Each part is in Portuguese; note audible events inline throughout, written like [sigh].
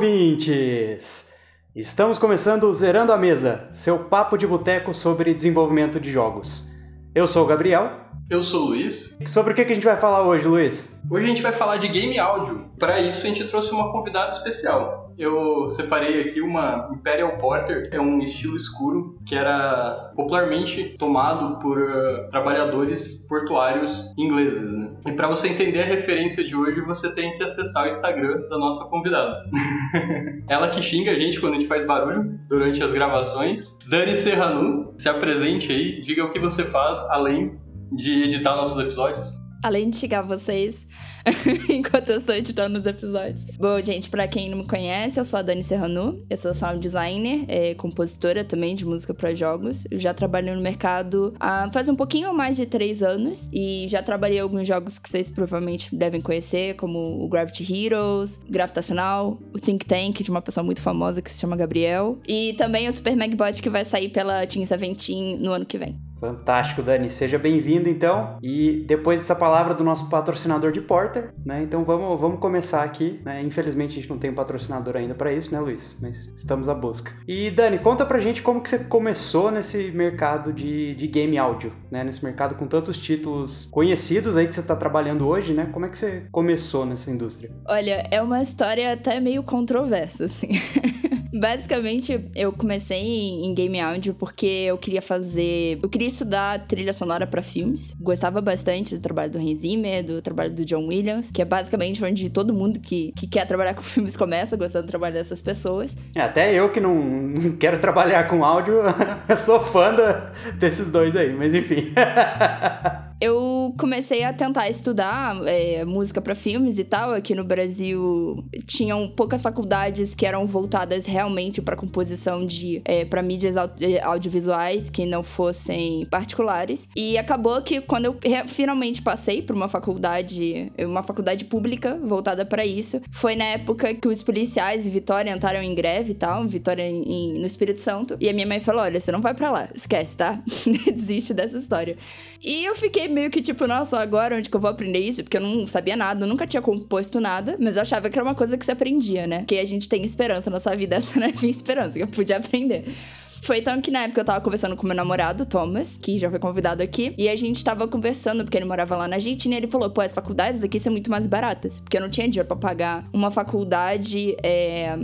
ouvintes! Estamos começando o Zerando a Mesa, seu papo de boteco sobre desenvolvimento de jogos. Eu sou o Gabriel. Eu sou o Luiz. Sobre o que a gente vai falar hoje, Luiz? Hoje a gente vai falar de game áudio. Para isso a gente trouxe uma convidada especial. Eu separei aqui uma Imperial Porter, é um estilo escuro que era popularmente tomado por uh, trabalhadores portuários ingleses, né? E para você entender a referência de hoje, você tem que acessar o Instagram da nossa convidada. [laughs] Ela que xinga a gente quando a gente faz barulho durante as gravações. Dani Serranu, se apresente aí, diga o que você faz além de editar nossos episódios. Além de xingar vocês [laughs] enquanto eu estou editando os episódios. Bom, gente, para quem não me conhece, eu sou a Dani Serranu, eu sou sound designer, é, compositora também de música para jogos. Eu já trabalhei no mercado há faz um pouquinho mais de três anos e já trabalhei alguns jogos que vocês provavelmente devem conhecer, como o Gravity Heroes, Gravitacional, o Think Tank, de uma pessoa muito famosa que se chama Gabriel, e também o Super Magbot que vai sair pela Team Seventeen no ano que vem. Fantástico, Dani. Seja bem-vindo, então. E depois dessa palavra do nosso patrocinador de Porter, né? Então vamos, vamos começar aqui, né? Infelizmente a gente não tem um patrocinador ainda para isso, né, Luiz? Mas estamos à busca. E Dani, conta pra gente como que você começou nesse mercado de, de game áudio, né? Nesse mercado com tantos títulos conhecidos aí que você tá trabalhando hoje, né? Como é que você começou nessa indústria? Olha, é uma história até meio controversa, assim. [laughs] Basicamente, eu comecei em game áudio porque eu queria fazer. Eu queria estudar trilha sonora para filmes. Gostava bastante do trabalho do Hans Zimmer, do trabalho do John Williams, que é basicamente onde todo mundo que, que quer trabalhar com [laughs] filmes começa gostando do trabalho dessas pessoas. É, até eu que não, não quero trabalhar com áudio, [laughs] sou fã da, desses dois aí, mas enfim. [laughs] eu comecei a tentar estudar é, música para filmes e tal. Aqui no Brasil tinham poucas faculdades que eram voltadas realmente para composição de é, para mídias é, audiovisuais que não fossem particulares. E acabou que quando eu finalmente passei para uma faculdade, uma faculdade pública voltada para isso, foi na época que os policiais em Vitória entraram em greve e tal, Vitória em, no Espírito Santo. E a minha mãe falou: "Olha, você não vai para lá, esquece, tá? [laughs] Desiste dessa história". E eu fiquei meio que tipo, nossa, agora onde que eu vou aprender isso? Porque eu não sabia nada, eu nunca tinha composto nada, mas eu achava que era uma coisa que se aprendia, né? Porque a gente tem esperança na nossa vida, [laughs] essa não é minha esperança, que eu podia aprender. Foi então que na época eu tava conversando com meu namorado, Thomas, que já foi convidado aqui, e a gente tava conversando, porque ele morava lá na Argentina, e ele falou: pô, as faculdades aqui são muito mais baratas, porque eu não tinha dinheiro pra pagar uma faculdade, é,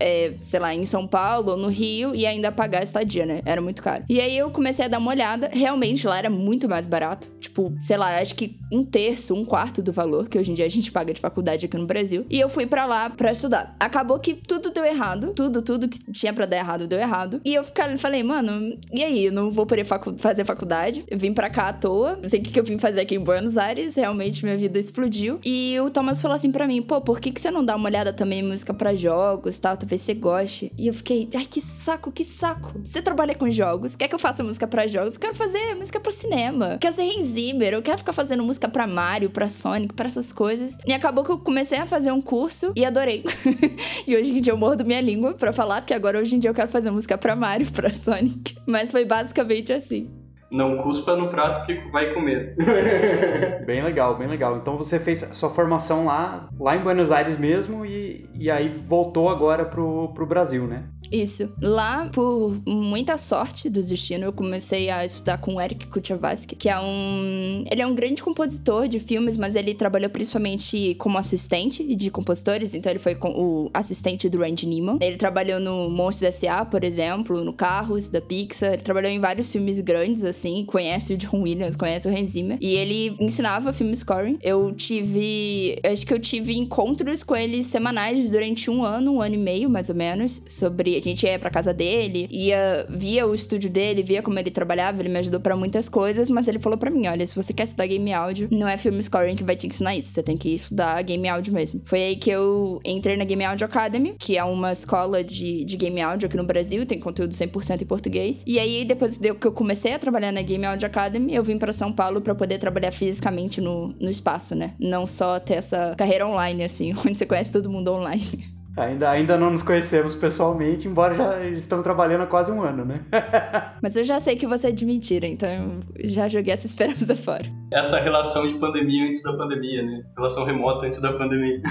é, sei lá, em São Paulo ou no Rio, e ainda pagar a estadia, né? Era muito caro. E aí eu comecei a dar uma olhada, realmente lá era muito mais barato. Tipo, sei lá, acho que um terço, um quarto do valor que hoje em dia a gente paga de faculdade aqui no Brasil. E eu fui para lá para estudar. Acabou que tudo deu errado, tudo, tudo que tinha para dar errado deu errado. E eu fiquei falei, mano, e aí? Eu não vou poder facu fazer faculdade. Eu vim pra cá à toa. Não sei o que, que eu vim fazer aqui em Buenos Aires. Realmente minha vida explodiu. E o Thomas falou assim pra mim: pô, por que, que você não dá uma olhada também em música pra jogos tal? Talvez você goste. E eu fiquei, ai, que saco, que saco. Você trabalha com jogos, quer que eu faça música pra jogos? Eu quero fazer música pro cinema. Quero ser Hans Zimmer. Eu quero ficar fazendo música pra Mario, pra Sonic, pra essas coisas. E acabou que eu comecei a fazer um curso e adorei. [laughs] e hoje em dia eu mordo minha língua pra falar, porque agora hoje em dia eu quero fazer música pra Mario, pra Sonic. Mas foi basicamente assim. Não cuspa no prato que vai comer. [laughs] bem legal, bem legal. Então você fez sua formação lá, lá em Buenos Aires mesmo e, e aí voltou agora pro, pro Brasil, né? Isso. Lá, por muita sorte do destino, eu comecei a estudar com o Eric Kuchavaski, que é um... Ele é um grande compositor de filmes, mas ele trabalhou principalmente como assistente de compositores, então ele foi o assistente do Randy Neiman. Ele trabalhou no Monstros S.A., por exemplo, no Carros, da Pixar. Ele trabalhou em vários filmes grandes, assim, conhece o John Williams, conhece o Hans Zimmer. E ele ensinava film scoring. Eu tive... Acho que eu tive encontros com ele semanais durante um ano, um ano e meio, mais ou menos, sobre gente ia pra casa dele, ia, via o estúdio dele, via como ele trabalhava, ele me ajudou para muitas coisas, mas ele falou para mim: olha, se você quer estudar game áudio, não é film scoring que vai te ensinar isso, você tem que estudar game áudio mesmo. Foi aí que eu entrei na Game Audio Academy, que é uma escola de, de game áudio aqui no Brasil, tem conteúdo 100% em português. E aí, depois que eu comecei a trabalhar na Game Audio Academy, eu vim para São Paulo para poder trabalhar fisicamente no, no espaço, né? Não só ter essa carreira online, assim, [laughs] onde você conhece todo mundo online. Ainda, ainda não nos conhecemos pessoalmente, embora já estamos trabalhando há quase um ano, né? [laughs] Mas eu já sei que você é de mentira, então eu já joguei essa esperança [laughs] fora. Essa relação de pandemia antes da pandemia, né? Relação remota antes da pandemia.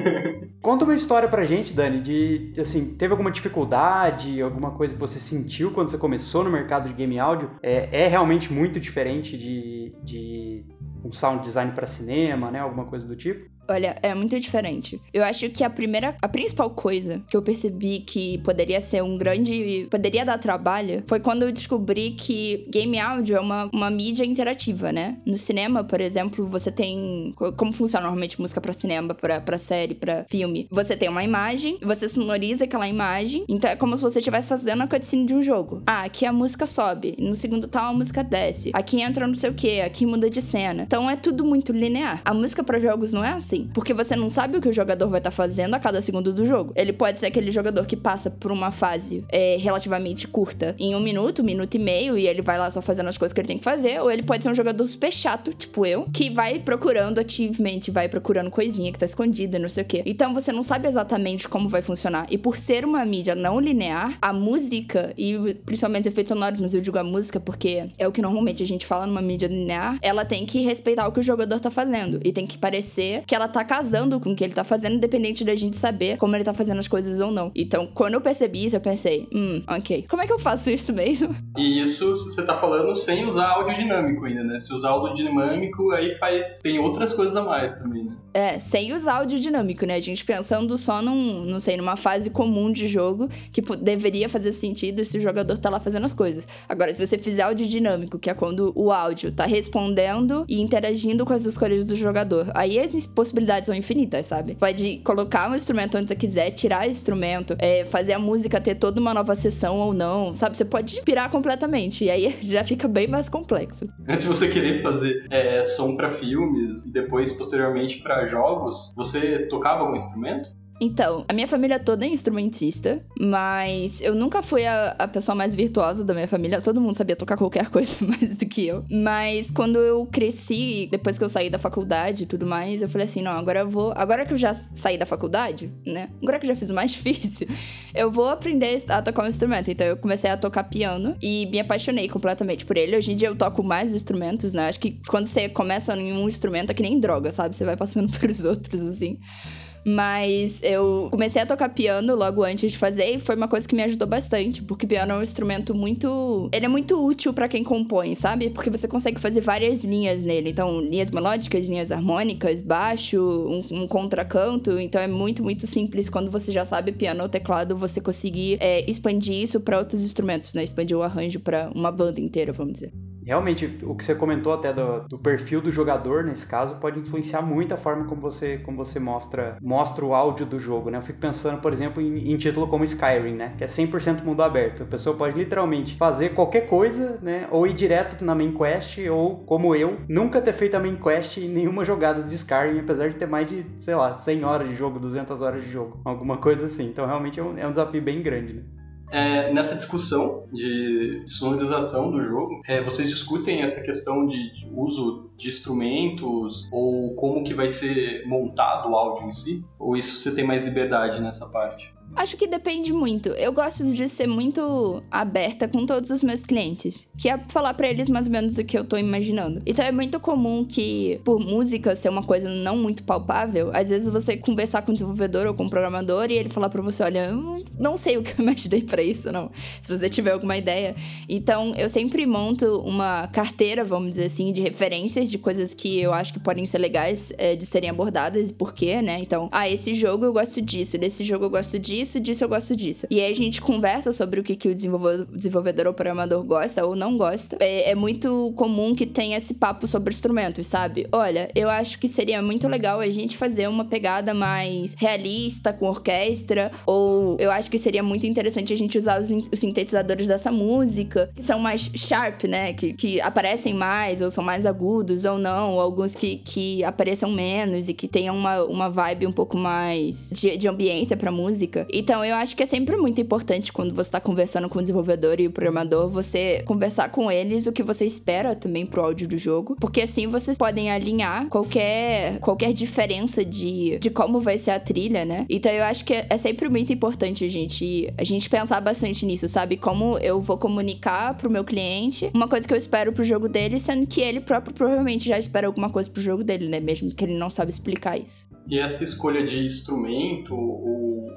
[laughs] Conta uma história pra gente, Dani, de, assim, teve alguma dificuldade, alguma coisa que você sentiu quando você começou no mercado de game áudio? É, é realmente muito diferente de, de um sound design para cinema, né? Alguma coisa do tipo? Olha, é muito diferente. Eu acho que a primeira, a principal coisa que eu percebi que poderia ser um grande, poderia dar trabalho, foi quando eu descobri que game áudio é uma, uma mídia interativa, né? No cinema, por exemplo, você tem como funciona normalmente música para cinema, para série, para filme. Você tem uma imagem, você sonoriza aquela imagem, então é como se você estivesse fazendo a cutscene de um jogo. Ah, aqui a música sobe, no segundo tal a música desce, aqui entra não sei o que, aqui muda de cena. Então é tudo muito linear. A música para jogos não é assim Porque você não sabe o que o jogador vai estar tá fazendo a cada segundo do jogo. Ele pode ser aquele jogador que passa por uma fase é, relativamente curta em um minuto, um minuto e meio, e ele vai lá só fazendo as coisas que ele tem que fazer. Ou ele pode ser um jogador super chato, tipo eu, que vai procurando achievement, vai procurando coisinha que tá escondida, não sei o quê. Então você não sabe exatamente como vai funcionar. E por ser uma mídia não linear, a música, e principalmente os efeitos sonoros, mas eu digo a música porque é o que normalmente a gente fala numa mídia linear, ela tem que respeitar o que o jogador tá fazendo. E tem que parecer que ela tá casando com o que ele tá fazendo, independente da gente saber como ele tá fazendo as coisas ou não. Então, quando eu percebi isso, eu pensei, hum, ok. Como é que eu faço [laughs] isso mesmo? E isso você tá falando sem usar áudio dinâmico ainda, né? Se usar áudio dinâmico, aí faz. Tem outras coisas a mais também, né? É, sem usar áudio dinâmico, né? A gente pensando só num, não sei, numa fase comum de jogo que deveria fazer sentido se o jogador tá lá fazendo as coisas. Agora, se você fizer áudio dinâmico, que é quando o áudio tá respondendo e interagindo com as escolhas do jogador, aí as possibilidades possibilidades são infinitas, sabe? Pode colocar um instrumento onde você quiser, tirar o instrumento, é, fazer a música ter toda uma nova sessão ou não, sabe? Você pode pirar completamente. E aí [laughs] já fica bem mais complexo. Antes de você querer fazer é, som para filmes e depois, posteriormente, para jogos, você tocava algum instrumento? Então, a minha família toda é instrumentista, mas eu nunca fui a, a, pessoa mais virtuosa da minha família. Todo mundo sabia tocar qualquer [laughs] coisa mais do que eu. Mas quando eu cresci, depois que eu saí da faculdade e tudo mais, eu falei assim: não, agora eu vou. Agora que eu já saí da faculdade, né? Agora que eu já fiz o mais [laughs] difícil, eu vou aprender a tocar um instrumento. Então eu comecei a tocar piano e me apaixonei completamente por ele. Hoje em dia eu toco mais instrumentos, né? Acho que quando você começa em um instrumento é que nem droga, sabe? Você vai passando [laughs] pelos outros, assim. Mas eu comecei a tocar piano logo antes de fazer e foi uma coisa que me ajudou bastante, porque piano é um instrumento muito. Ele é muito útil para quem compõe, sabe? Porque você consegue fazer várias linhas nele. Então, linhas melódicas, linhas harmônicas, baixo, um, um contracanto. Então, é muito, muito simples quando você já sabe piano ou teclado, você conseguir é, expandir isso para outros instrumentos, né? Expandir o arranjo para uma banda inteira, vamos dizer realmente o que você comentou até do, do, perfil do jogador nesse caso pode influenciar muito a forma como você como você mostra mostra o áudio do jogo, né? Eu fico pensando, por exemplo, em, em título como Skyrim, né? Que é 100% mundo aberto. A pessoa pode literalmente fazer qualquer coisa, né? Ou ir direto na main quest ou como eu, nunca ter feito a main quest em nenhuma jogada de Skyrim, apesar de ter mais de, sei lá, 100 horas de jogo, 200 horas de jogo, alguma coisa assim. Então realmente é um, é um desafio bem grande, né? É, nessa discussão de sonorização do jogo, é, vocês discutem essa questão de, de, uso de instrumentos ou como que vai ser montado o áudio em si? Ou isso você tem mais liberdade nessa parte? Acho que depende muito. Eu gosto de ser muito aberta com todos os meus clientes, que é falar para eles mais ou menos o que eu tô imaginando. Então é muito comum que, por música ser uma coisa não muito palpável, às vezes você conversar com o desenvolvedor ou com o programador e ele falar para você: olha, eu não sei o que eu [laughs] imaginei para isso, não. Se você tiver alguma ideia. Então eu sempre monto uma carteira, vamos dizer assim, de referências de coisas que eu acho que podem ser legais é, de serem abordadas e por quê, né? Então, ah, esse jogo eu gosto disso, desse jogo eu gosto disso disso, eu gosto disso. E aí a gente conversa sobre o que, que o desenvolvedor, desenvolvedor ou programador gosta ou não gosta. É, é muito comum que tenha esse papo sobre instrumentos, sabe? Olha, eu acho que seria muito legal a gente fazer uma pegada mais realista com orquestra, ou eu acho que seria muito interessante a gente usar os, os sintetizadores dessa música, que são mais sharp, né? Que, que aparecem mais, ou são mais agudos, ou não, ou alguns que, que apareçam menos e que tenham uma, uma vibe um pouco mais de, de ambiência pra música. Então, eu acho que é sempre muito importante quando você está conversando com o desenvolvedor e o programador, você conversar com eles o que você espera também pro áudio do jogo, porque assim vocês podem alinhar qualquer, qualquer diferença de, de como vai ser a trilha, né? Então, eu acho que é sempre muito importante a gente, a gente pensar bastante nisso, sabe? Como eu vou comunicar pro meu cliente uma coisa que eu espero pro jogo dele, sendo que ele próprio provavelmente já espera alguma coisa pro jogo dele, né? Mesmo que ele não sabe explicar isso. E essa escolha de instrumento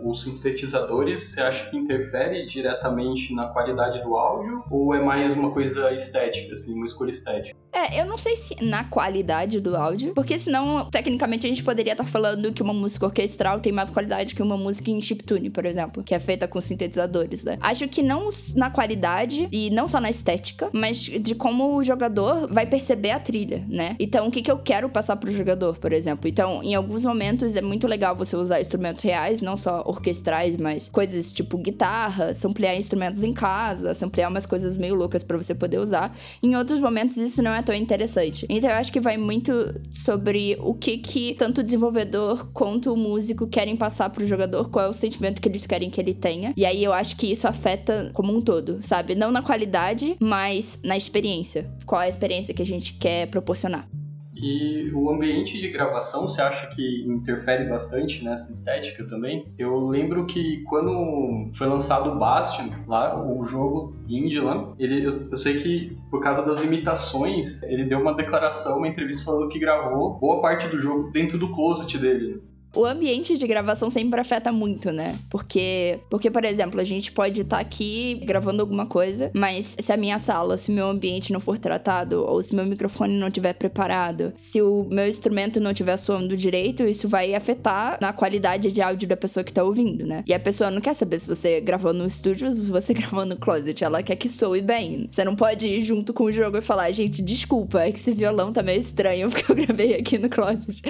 os sintetizadores, você acha que interfere diretamente na qualidade do áudio? Ou é mais uma coisa estética, assim, uma escolha estética? É, eu não sei se na qualidade do áudio, porque senão, tecnicamente, a gente poderia estar tá falando que uma música orquestral tem mais qualidade que uma música em chiptune, por exemplo, que é feita com sintetizadores, né? Acho que não na qualidade e não só na estética, mas de como o jogador vai perceber a trilha, né? Então, o que, que eu quero passar pro jogador, por exemplo? Então, em alguns momentos é muito legal você usar instrumentos reais, não só orquestrais, mas coisas tipo guitarra, samplear instrumentos em casa, samplear umas coisas meio loucas para você poder usar. Em outros momentos, isso não é tão interessante. Então eu acho que vai muito sobre o que que tanto o desenvolvedor quanto o músico querem passar pro jogador, qual é o sentimento que eles querem que ele tenha. E aí eu acho que isso afeta como um todo, sabe? Não na qualidade, mas na experiência. Qual é a experiência que a gente quer proporcionar. E o ambiente de gravação, você acha que interfere bastante nessa estética também? Eu lembro que quando foi lançado o Bastion, lá, o jogo indie lá, ele, eu, eu, sei que por causa das limitações, ele deu uma declaração, uma entrevista falando que gravou boa parte do jogo dentro do closet dele. O ambiente de gravação sempre afeta muito, né? Porque, porque por exemplo, a gente pode estar tá aqui gravando alguma coisa, mas se a minha sala, se o meu ambiente não for tratado, ou se meu microfone não estiver preparado, se o meu instrumento não estiver soando direito, isso vai afetar na qualidade de áudio da pessoa que tá ouvindo, né? E a pessoa não quer saber se você gravou no estúdio ou se você [laughs] gravou no closet, ela quer que soe bem. Você não pode ir junto com o jogo e falar, gente, desculpa, é que esse violão tá meio estranho [laughs] porque eu gravei aqui no closet.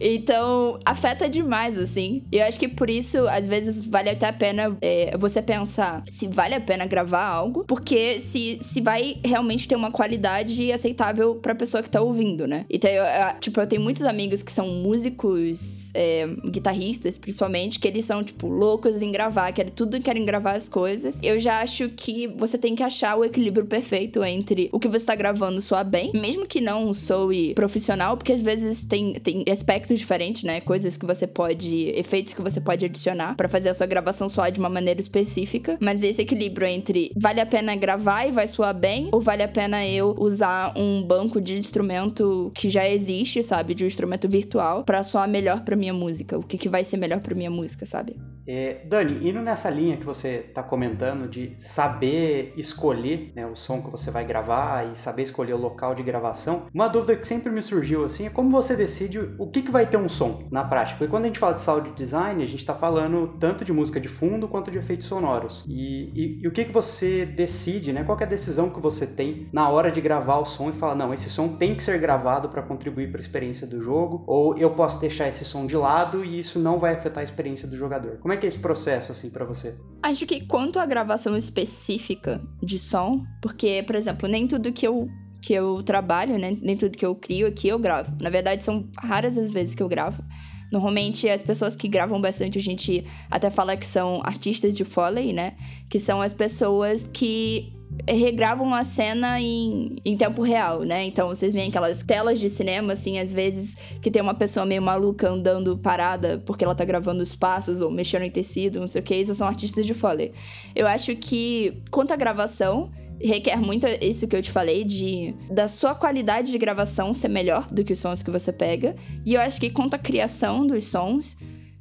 Então, afeta demais, assim. E eu acho que por isso, às vezes, vale até a pena é, você pensar se vale a pena gravar algo, porque se, se vai realmente ter uma qualidade aceitável pra pessoa que tá ouvindo, né? Então, eu, eu, tipo, eu tenho muitos amigos que são músicos, é, guitarristas, principalmente, que eles são, tipo, loucos em gravar, querem tudo querem gravar as coisas. Eu já acho que você tem que achar o equilíbrio perfeito entre o que você tá gravando soar bem, mesmo que não soe profissional, porque às vezes tem, tem aspectos diferentes, né? Coisas que você pode. efeitos que você pode adicionar para fazer a sua gravação soar de uma maneira específica. Mas esse equilíbrio entre vale a pena gravar e vai soar bem, ou vale a pena eu usar um banco de instrumento que já existe, sabe? De um instrumento virtual, para soar melhor pra minha música. O que, que vai ser melhor pra minha música, sabe? É, Dani, indo nessa linha que você está comentando de saber escolher né, o som que você vai gravar e saber escolher o local de gravação, uma dúvida que sempre me surgiu assim é como você decide o que, que vai ter um som na prática. Porque quando a gente fala de sound design, a gente está falando tanto de música de fundo quanto de efeitos sonoros. E, e, e, o que, que você decide, né? Qual é a decisão que você tem na hora de gravar o som e falar, não, esse som tem que ser gravado para contribuir para a experiência do jogo, ou eu posso deixar esse som de lado e isso não vai afetar a experiência do jogador. Como como é que é esse processo, assim, para você? Acho que quanto à gravação específica de som, porque, por exemplo, nem tudo que eu que eu trabalho, né? Nem tudo que eu crio aqui eu gravo. Na verdade, são raras as vezes que eu gravo. Normalmente, as pessoas que gravam bastante, a gente até fala que são artistas de Foley, né? Que são as pessoas que regravam a cena em, em tempo real, né? Então vocês veem aquelas telas de cinema, assim, às vezes que tem uma pessoa meio maluca andando parada porque ela tá gravando os passos ou mexendo em tecido, não sei o que, isso são artistas de Foley. Eu acho que, quanto à gravação, requer muito isso que eu te falei, de da sua qualidade de gravação ser melhor do que os sons que você pega. E eu acho que quanto à criação dos sons,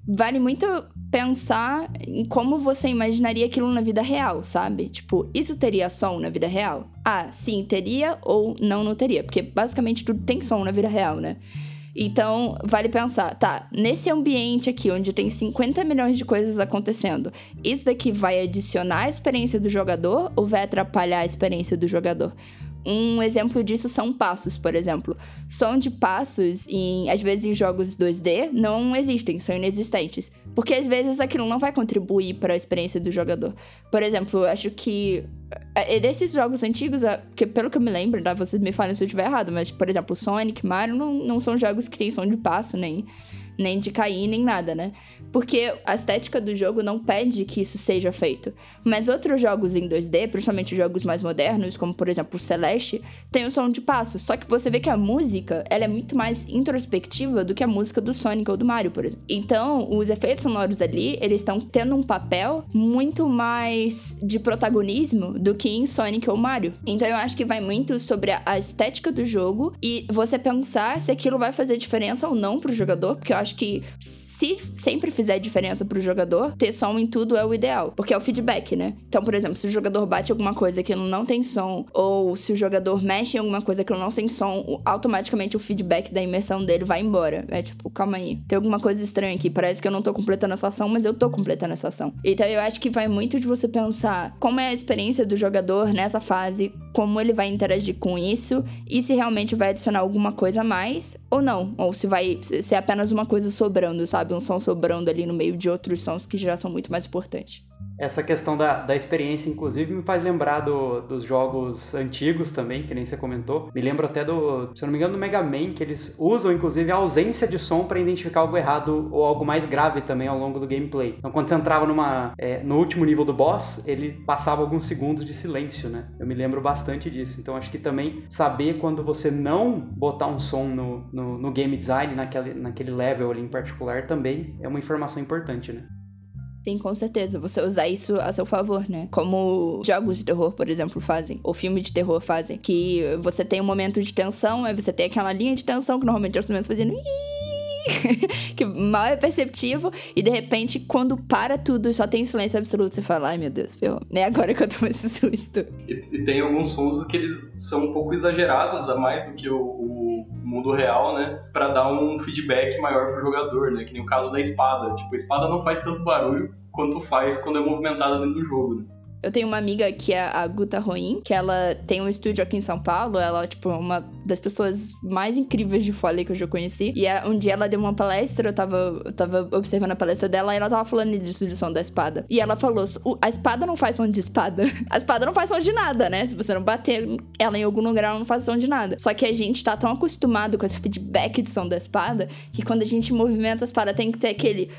vale muito pensar em como você imaginaria aquilo na vida real, sabe? Tipo, isso teria som na vida real? Ah, sim, teria ou não, não teria. Porque basicamente tudo tem som na vida real, né? Então, vale pensar, tá, nesse ambiente aqui, onde tem 50 milhões de coisas acontecendo, isso daqui vai adicionar a experiência do jogador ou vai atrapalhar a experiência do jogador? Um exemplo disso são passos, por exemplo. Som de passos, em, às vezes em jogos 2D, não existem, são inexistentes. Porque às vezes aquilo não vai contribuir para a experiência do jogador. Por exemplo, acho que. É, é desses jogos antigos, que pelo que eu me lembro, tá? vocês me falem se eu estiver errado, mas, por exemplo, Sonic, Mario não, não são jogos que têm som de passo, nem nem de cair, nem nada, né? Porque a estética do jogo não pede que isso seja feito. Mas outros jogos em 2D, principalmente jogos mais modernos, como por exemplo o Celeste, tem o som de passo. Só que você vê que a música, ela é muito mais introspectiva do que a música do Sonic ou do Mario, por exemplo. Então, os efeitos sonoros ali, eles estão tendo um papel muito mais de protagonismo do que em Sonic ou Mario. Então, eu acho que vai muito sobre a estética do jogo e você pensar se aquilo vai fazer diferença ou não pro jogador, porque eu acho que se sempre fizer diferença pro jogador, ter som em tudo é o ideal, porque é o feedback, né? Então, por exemplo, se o jogador bate alguma coisa que não tem som, ou se o jogador mexe em alguma coisa que não tem som, automaticamente o feedback da imersão dele vai embora. É tipo, calma aí, tem alguma coisa estranha aqui, parece que eu não tô completando essa ação, mas eu tô completando essa ação. Então, eu acho que vai muito de você pensar como é a experiência do jogador nessa fase, como ele vai interagir com isso e se realmente vai adicionar alguma coisa a mais ou não, ou se vai ser apenas uma coisa sobrando, sabe? Um som sobrando ali no meio de outros sons que já são muito mais importantes. Essa questão da, da experiência, inclusive, me faz lembrar do, dos jogos antigos também, que nem você comentou. Me lembro até do, se não me engano, do Mega Man, que eles usam, inclusive, a ausência de som para identificar algo errado ou algo mais grave também ao longo do gameplay. Então, quando você entrava numa, é, no último nível do boss, ele passava alguns segundos de silêncio, né? Eu me lembro bastante disso. Então, acho que também saber quando você não botar um som no, no, no game design, naquele, naquele level ali em particular, também é uma informação importante, né? Sim, com certeza. Você usar isso a seu favor, né? Como jogos de terror, por exemplo, fazem. Ou filmes de terror fazem. Que você tem um momento de tensão, aí você tem aquela linha de tensão que normalmente é os momentos fazendo. [laughs] que mal é perceptivo, e de repente, quando para tudo só tem silêncio absoluto, você fala, ai meu Deus, ferrou. Nem agora que eu tomo esse [laughs] susto. E, e, tem alguns sons que eles são um pouco exagerados, a mais do que o mundo real, né? Pra dar um feedback maior pro jogador, né? Que nem o caso da espada. Tipo, a espada não faz tanto barulho quanto faz quando é movimentada dentro do jogo, né? Eu tenho uma amiga que é a Guta Roin, que ela tem um estúdio aqui em São Paulo. Ela, tipo, é uma das pessoas mais incríveis de Foley que eu já conheci. E um dia ela deu uma palestra, eu tava, eu tava observando a palestra dela e ela tava falando disso de som da espada. E ela falou: a espada não faz som de espada. [laughs] A espada não faz som de nada, né? Se você não bater ela em algum lugar, ela não faz som de nada. Só que a gente tá tão acostumado com esse feedback de som da espada que quando a gente movimenta a espada tem que ter aquele.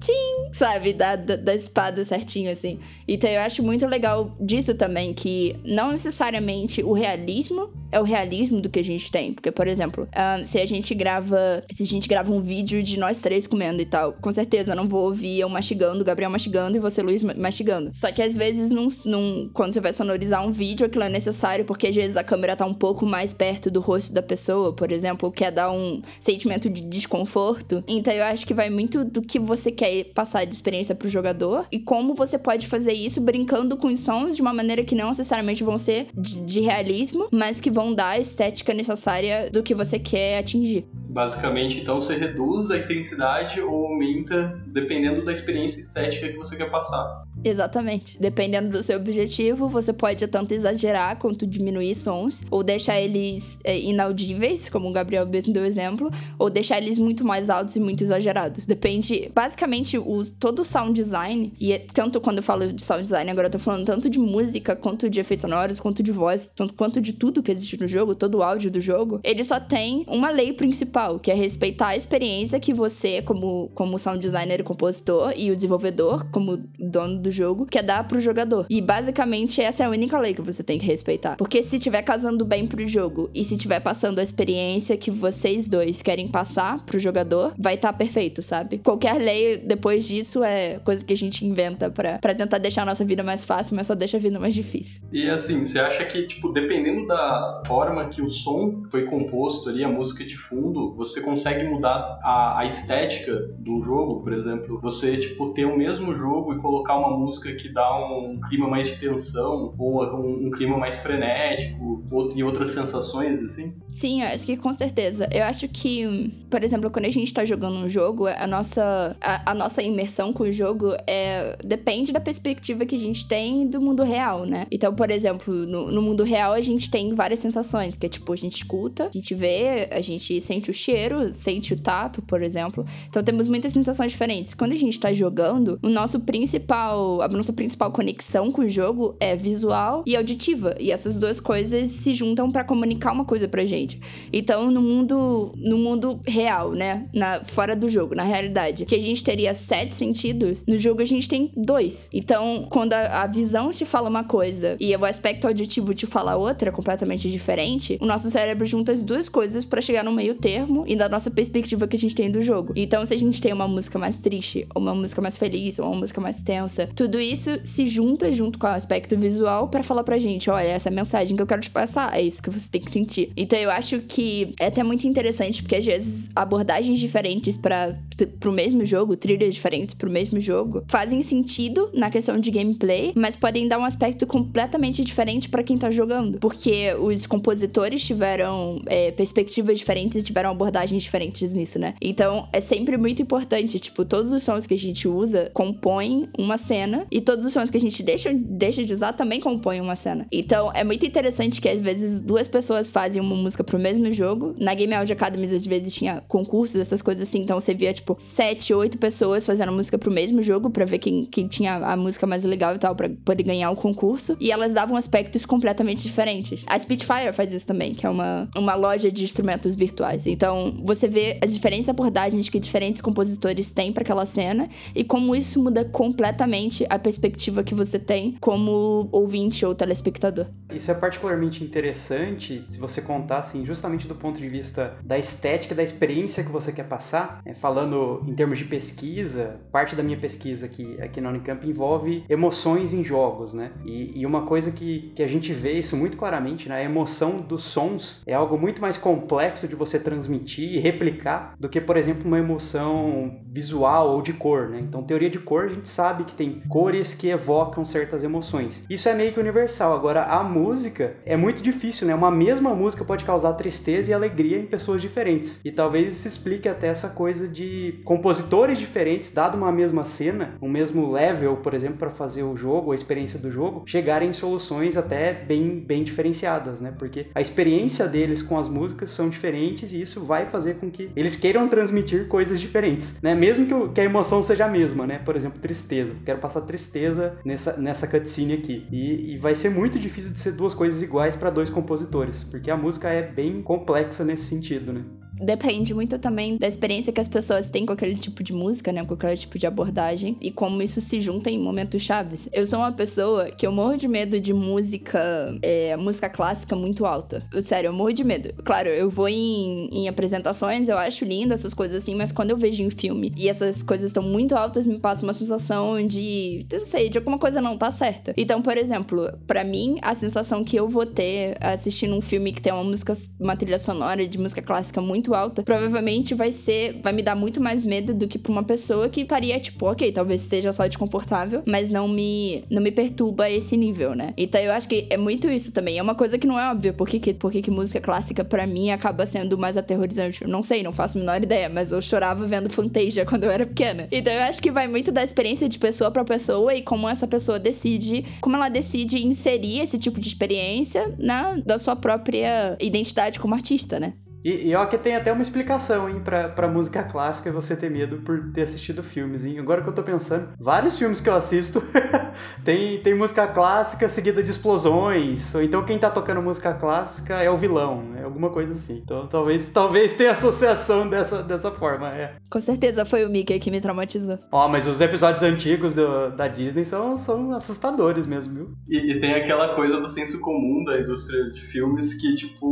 Tim, sabe? Da, da, da espada certinho, assim. Então eu acho muito legal disso também, que não necessariamente o realismo é o realismo do que a gente tem. Porque, por exemplo, uh, se a gente grava. Se a gente grava um vídeo de nós três comendo e tal, com certeza eu não vou ouvir eu mastigando, Gabriel mastigando e você, Luiz, mastigando. Só que às vezes, num, num, quando você vai sonorizar um vídeo, aquilo é necessário, porque às vezes a câmera tá um pouco mais perto do rosto da pessoa, por exemplo, quer dar um sentimento de desconforto. Então eu acho que vai muito do que você quer passar de experiência pro jogador e como você pode fazer isso brincando com os sons de uma maneira que não necessariamente vão ser de, de realismo, mas que vão dar a estética necessária do que você quer atingir. Basicamente, então você reduz a intensidade ou aumenta dependendo da experiência estética que você quer passar. Exatamente. Dependendo do seu objetivo, você pode tanto exagerar quanto diminuir sons, ou deixar eles é, inaudíveis, como o Gabriel mesmo deu exemplo, ou deixar eles muito mais altos e muito exagerados. Depende. Basicamente, o, todo o sound design, e é, tanto quando eu falo de sound design, agora tô falando tanto de música, quanto de efeitos sonoros, quanto de voz, tanto quanto de tudo que existe no jogo, todo o áudio do jogo, ele só tem uma lei principal, que é respeitar a experiência que você, como, como sound designer e compositor, e o desenvolvedor, como dono do jogo, quer dar pro jogador. E basicamente essa é a única lei que você tem que respeitar. Porque se tiver casando bem pro jogo e se tiver passando a experiência que vocês dois querem passar pro jogador, vai estar tá perfeito, sabe? Qualquer lei depois disso é coisa que a gente inventa para tentar deixar a nossa vida mais fácil, mas só deixa a vida mais difícil. E assim, você acha que, tipo, dependendo da forma que o som foi composto ali, a música de fundo, você consegue mudar a, a estética do jogo, por exemplo? Você, tipo, ter o mesmo jogo e colocar uma música que dá um, clima mais de tensão, ou um, um clima mais frenético, ou, e outras sensações, assim? Sim, eu acho que com certeza. Eu acho que, por exemplo, quando a gente tá jogando um jogo, a nossa, a, a nossa imersão com o jogo é, depende da perspectiva que a gente tem do mundo real, né? Então, por exemplo, no, no mundo real a gente tem várias sensações, que é tipo, a gente escuta, a gente vê, a gente sente o cheiro, sente o tato, por exemplo. Então temos muitas sensações diferentes. Quando a gente tá jogando, o nosso principal, a nossa principal conexão com o jogo é visual e auditiva. E essas duas coisas se juntam para comunicar uma coisa pra gente. Então, no mundo, no mundo real, né? Na, fora do jogo, na realidade, que a gente teria sete sentidos, no jogo a gente tem dois. Então, quando a, a visão te fala uma coisa e o aspecto auditivo te fala outra, completamente diferente, o nosso cérebro junta as duas coisas para chegar no meio termo e da nossa perspectiva que a gente tem do jogo. Então, se a gente tem uma música mais triste, ou uma música mais feliz, ou uma música mais tensa, tudo isso se junta junto com o aspecto visual para falar pra gente, olha, essa é a mensagem que eu quero te passar, é isso que você tem que sentir. Então, eu acho que é até muito interessante porque às vezes abordagens diferentes para pro mesmo jogo, trilhas diferentes pro mesmo jogo, fazem sentido na questão de gameplay, mas podem dar um aspecto completamente diferente para quem tá jogando, porque os compositores tiveram é, perspectivas diferentes e tiveram abordagens diferentes nisso, né? Então é sempre muito importante, tipo, todos os sons que a gente usa compõem uma cena e todos os sons que a gente deixa, deixa de usar também compõem uma cena. Então é muito interessante que às vezes duas pessoas fazem uma música pro mesmo jogo. Na Game Audio Academy às vezes tinha concursos, essas coisas assim, então você via, tipo, sete, oito pessoas fazendo música pro mesmo jogo para ver quem, quem tinha a música mais legal e tal, para poder ganhar o concurso. E elas davam aspectos completamente diferentes. A Spitfire faz isso também, que é uma, uma loja de instrumentos virtuais. Então, você vê as diferentes abordagens que diferentes compositores têm para aquela cena e como isso muda completamente a perspectiva que você tem como ouvinte ou telespectador. Isso é particularmente interessante se você contar, assim, justamente do ponto de vista da estética, da experiência que você quer passar. É, falando em termos de pesquisa, parte da minha pesquisa aqui, aqui na Unicamp envolve emoções em jogos, né? E, e uma coisa que, que a gente vê isso muito claramente, né? A emoção dos sons é algo muito mais complexo de você transmitir e replicar do que, por exemplo, uma emoção visual ou de cor, né? Então, teoria de cor, a gente sabe que tem cores que evocam certas emoções. Isso é meio que universal. Agora, a música é muito difícil, né? Uma mesma música pode causar tristeza e alegria em pessoas diferentes. E talvez isso explique até essa coisa de compositores diferentes, dado uma mesma cena, um mesmo level, por exemplo, para fazer o jogo, a experiência do jogo, chegarem em soluções até bem, bem diferenciadas, né? Porque a experiência deles com as músicas são diferentes e isso vai fazer com que eles queiram transmitir coisas diferentes, né? Mesmo que, o, que a emoção seja a mesma, né? Por exemplo, tristeza. Quero passar tristeza nessa, nessa cutscene aqui. E, e vai ser muito difícil de ser duas coisas iguais para dois compositores, porque a música é bem complexa nesse sentido, né? Depende muito também da experiência que as pessoas têm com aquele tipo de música, né? Com aquele tipo de abordagem e como isso se junta em momentos chaves. Eu sou uma pessoa que eu morro de medo de música, é, música clássica muito alta. Sério, eu morro de medo. Claro, eu vou em, em apresentações, eu acho lindo essas coisas assim, mas quando eu vejo em filme e essas coisas estão muito altas, me passa uma sensação de, não sei, de alguma coisa não tá certa. Então, por exemplo, para mim, a sensação que eu vou ter assistindo um filme que tem uma música, uma trilha sonora de música clássica muito alta, provavelmente vai ser, vai me dar muito mais medo do que pra uma pessoa que estaria tipo, ok, talvez esteja só desconfortável, mas não me, não me perturba esse nível, né? Então eu acho que é muito isso também. É uma coisa que não é óbvia. Por que, que, por que, que música clássica para mim acaba sendo mais aterrorizante? Eu não sei, não faço a menor ideia, mas eu chorava vendo Fantasia quando eu era pequena. Então eu acho que vai muito da experiência de pessoa para pessoa e como essa pessoa decide, como ela decide inserir esse tipo de experiência na da sua própria identidade como artista, né? E, e ó, que tem até uma explicação, hein, pra, pra música clássica e você ter medo por ter assistido filmes, hein? Agora que eu tô pensando, vários filmes que eu assisto [laughs] tem, tem música clássica seguida de explosões, ou então quem tá tocando música clássica é o vilão, é alguma coisa assim. Então talvez, talvez tenha associação dessa, dessa forma, é. Com certeza foi o Mickey que me traumatizou. Ó, mas os episódios antigos do, da Disney são, são assustadores mesmo, viu? E, e tem aquela coisa do senso comum da indústria de filmes que, tipo,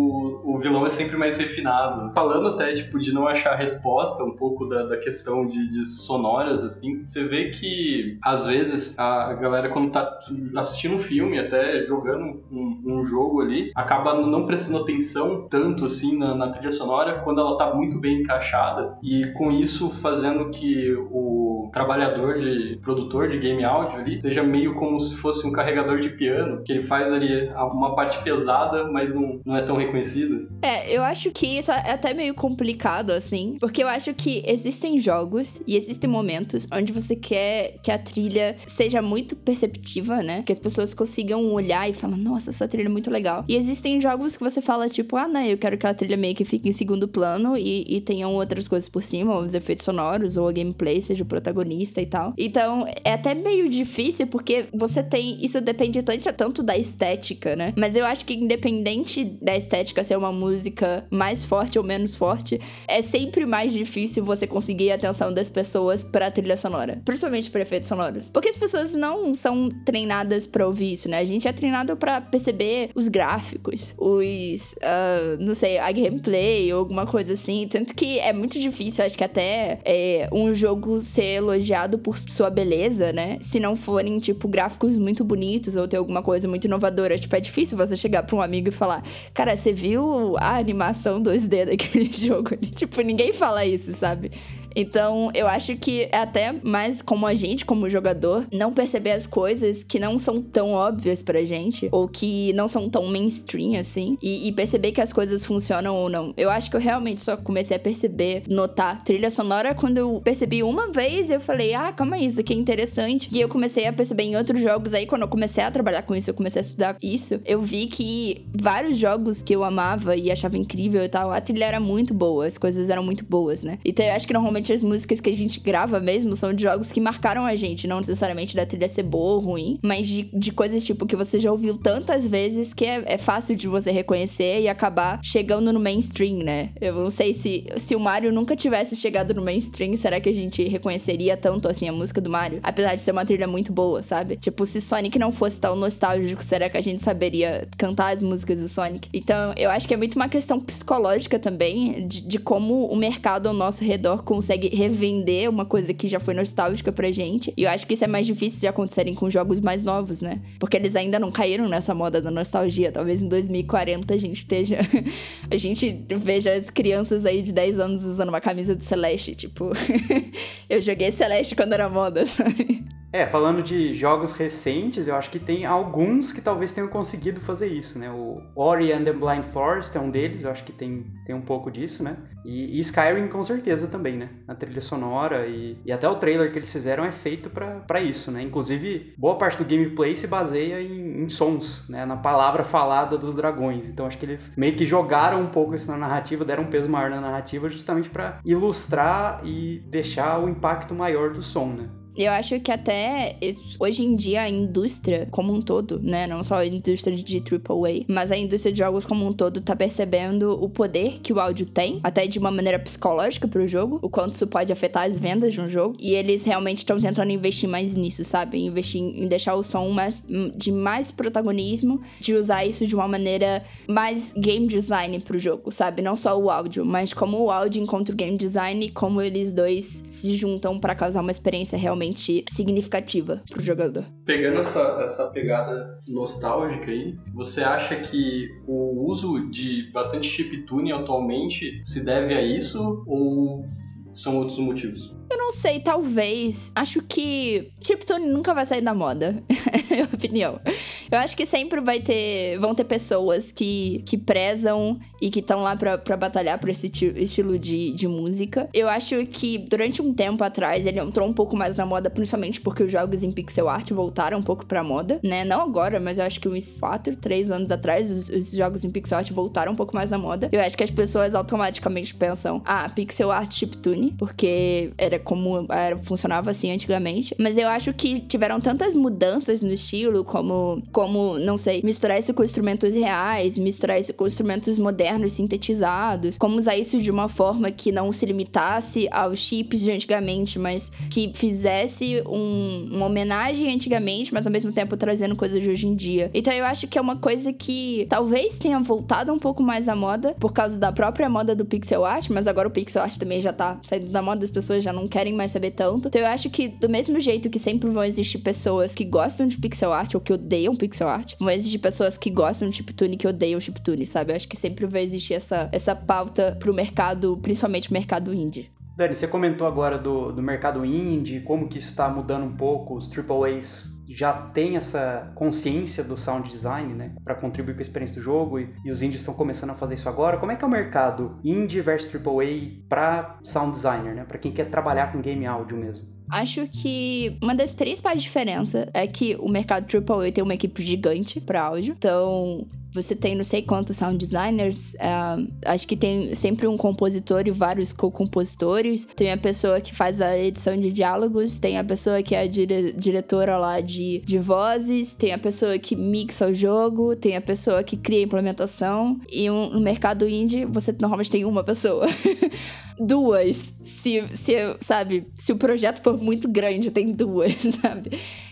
o vilão é sempre mais refinado refinado. Falando até, tipo, de não achar resposta, um pouco da, da questão de, de, sonoras, assim, você vê que, às vezes, a galera, quando tá assistindo um filme, até jogando um, um jogo ali, acaba não prestando atenção tanto, assim, na, na trilha sonora, quando ela tá muito bem encaixada, e com isso fazendo que o trabalhador de produtor de game áudio ali seja meio como se fosse um carregador de piano, que ele faz ali uma parte pesada, mas não, não é tão reconhecida. É, eu acho que isso é até meio complicado, assim, porque eu acho que existem jogos e existem momentos onde você quer que a trilha seja muito perceptiva, né? Que as pessoas consigam olhar e falar, nossa, essa trilha é muito legal. E existem jogos que você fala, tipo, ah, né, eu quero que a trilha meio que fique em segundo plano e, e tenham outras coisas por cima, os efeitos sonoros ou a gameplay seja o protagonista e tal. Então, é até meio difícil porque você tem. Isso depende tanto, tanto da estética, né? Mas eu acho que, independente da estética ser uma música mais forte ou menos forte, é sempre mais difícil você conseguir a atenção das pessoas pra trilha sonora. Principalmente pra efeitos sonoros. Porque as pessoas não são treinadas pra ouvir isso, né? A gente é treinado pra perceber os gráficos, os. Uh, não sei, a gameplay ou alguma coisa assim. Tanto que é muito difícil, acho que até é, um jogo ser elogiado por sua beleza, né? Se não forem, tipo, gráficos muito bonitos ou ter alguma coisa muito inovadora. Tipo, é difícil você chegar pra um amigo e falar: Cara, você viu a animação 2D daquele [laughs] jogo ali? Tipo, ninguém fala isso, sabe? Então, eu acho que é até mais como a gente, como jogador, não perceber as coisas que não são tão óbvias pra gente, ou que não são tão mainstream assim, e, e, perceber que as coisas funcionam ou não. Eu acho que eu realmente só comecei a perceber, notar trilha sonora quando eu percebi uma vez e eu falei, ah, calma aí, isso aqui é interessante. E eu comecei a perceber em outros jogos aí, quando eu comecei a trabalhar com isso, eu comecei a estudar isso, eu vi que vários jogos que eu amava e achava incrível e tal, a trilha era muito boa, as coisas eram muito boas, né? Então eu acho que normalmente normalmente as músicas que a gente grava mesmo são de jogos que marcaram a gente, não necessariamente da trilha ser boa ou ruim, mas de, de coisas tipo que você já ouviu tantas vezes que é, é fácil de você reconhecer e acabar chegando no mainstream, né? Eu não sei se, se o Mario nunca tivesse chegado no mainstream, será que a gente reconheceria tanto assim a música do Mario? Apesar de ser uma trilha muito boa, sabe? Tipo, se Sonic não fosse tão nostálgico, será que a gente saberia cantar as músicas do Sonic? Então, eu acho que é muito uma questão psicológica também, de, de como o mercado ao nosso redor consegue consegue revender uma coisa que já foi nostálgica pra gente. E eu acho que isso é mais difícil de acontecerem com jogos mais novos, né? Porque eles ainda não caíram nessa moda da nostalgia. Talvez em 2040 a gente esteja. [laughs] a gente veja as crianças aí de 10 anos usando uma camisa do Celeste. Tipo, [laughs] eu joguei Celeste quando era moda, sabe? É, falando de jogos recentes, eu acho que tem alguns que talvez tenham conseguido fazer isso, né? O Ori and the Blind Forest é um deles, eu acho que tem, tem um pouco disso, né? E, e Skyrim com certeza também, né? A trilha sonora e, e até o trailer que eles fizeram é feito para isso, né? Inclusive, boa parte do gameplay se baseia em, em, sons, né? Na palavra falada dos dragões. Então acho que eles meio que jogaram um pouco isso na narrativa, deram um peso maior na narrativa justamente para ilustrar e deixar o impacto maior do som, né? Eu acho que até hoje em dia a indústria como um todo, né? Não só a indústria de AAA, mas a indústria de jogos como um todo tá percebendo o poder que o áudio tem, até de uma maneira psicológica pro jogo, o quanto isso pode afetar as vendas de um jogo. E eles realmente estão tentando investir mais nisso, sabe? Investir em deixar o som mais, de mais protagonismo, de usar isso de uma maneira mais game design pro jogo, sabe? Não só o áudio, mas como o áudio encontra o game design e como eles dois se juntam para causar uma experiência realmente realmente significativa pro jogador. Pegando essa, essa pegada nostálgica aí, você acha que o uso de bastante chiptune atualmente se deve a isso ou são outros motivos? Eu não sei, talvez. Acho que chiptune nunca vai sair da moda. [laughs] é minha opinião. Eu acho que sempre vai ter. Vão ter pessoas que, que prezam e que estão lá pra, pra batalhar por esse estilo de, de música. Eu acho que durante um tempo atrás ele entrou um pouco mais na moda, principalmente porque os jogos em pixel art voltaram um pouco pra moda, né? Não agora, mas eu acho que uns 4, 3 anos atrás os, os jogos em pixel art voltaram um pouco mais na moda. Eu acho que as pessoas automaticamente pensam, ah, pixel art chiptune, porque era como era, funcionava assim antigamente. Mas eu acho que tiveram tantas mudanças no estilo, como, como, não sei, misturar isso com instrumentos reais, misturar isso com instrumentos modernos sintetizados, como usar isso de uma forma que não se limitasse aos chips de antigamente, mas que fizesse um, uma homenagem antigamente, mas ao mesmo tempo trazendo coisas de hoje em dia. Então eu acho que é uma coisa que talvez tenha voltado um pouco mais à moda por causa da própria moda do pixel art, mas agora o pixel art também já tá saindo da moda, as pessoas já não querem mais saber tanto. Então eu acho que do mesmo jeito que sempre vão existir pessoas que gostam de pixel art ou que odeiam pixel art, vão existir pessoas que gostam de chiptune e que odeiam chiptune, sabe? Eu acho que sempre vai existir essa, essa pauta pro mercado, principalmente mercado indie. Dani, você comentou agora do, do mercado indie, como que está mudando um pouco, os AAAs já tem essa consciência do sound design, né, para contribuir com a experiência do jogo e, e, os indies estão começando a fazer isso agora. Como é que é o mercado indie versus AAA para sound designer, né, para quem quer trabalhar com game áudio mesmo? Acho que uma das principais diferenças é que o mercado AAA tem uma equipe gigante para áudio. Então, você tem não sei quantos sound designers, uh, acho que tem sempre um compositor e vários co-compositores. Tem a pessoa que faz a edição de diálogos, tem a pessoa que é a dire diretora lá de, de vozes, tem a pessoa que mixa o jogo, tem a pessoa que cria a implementação. E um, no mercado indie, você normalmente tem uma pessoa. [laughs] duas. Se, se, sabe, se o projeto for muito grande, tem duas, [laughs] sabe?